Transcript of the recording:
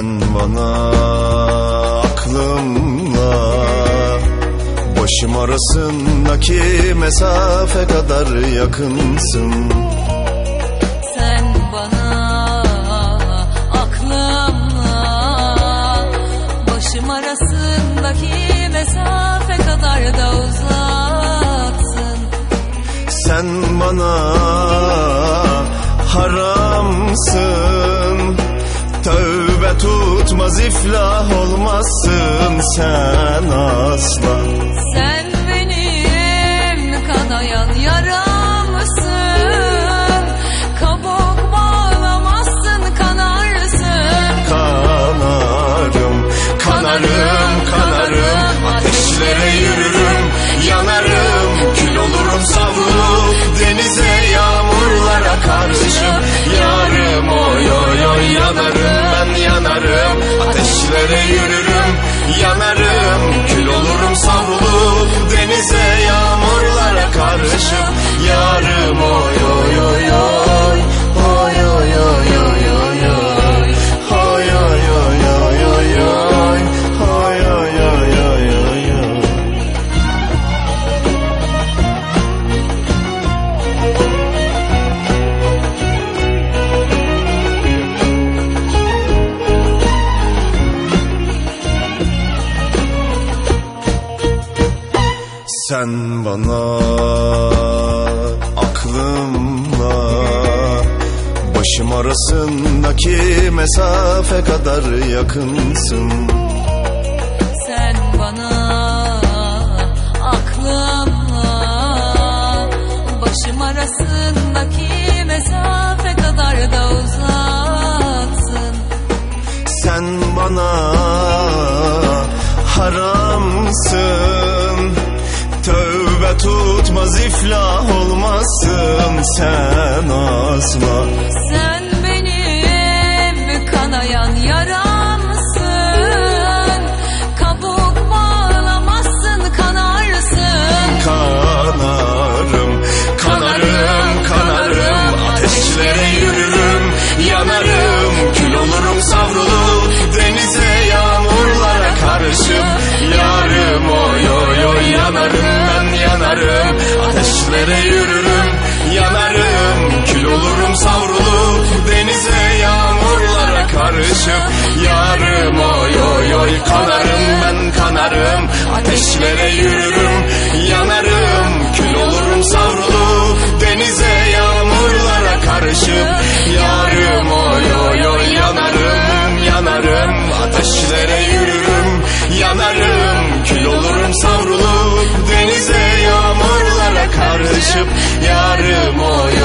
Sen bana aklımla Başım arasındaki mesafe kadar yakınsın. Sen bana aklımla Başım arasındaki mesafe kadar da uzaksın Sen bana tutmaz iflah olmazsın sen asla. Sen better you do. Sen bana aklımla Başım arasındaki mesafe kadar yakınsın. Sen bana aklımla Başım arasındaki mesafe kadar da uzaksın Sen bana haramsın Tövbe tutmaz iflah olmazsın sen asla Letting you Yarım oy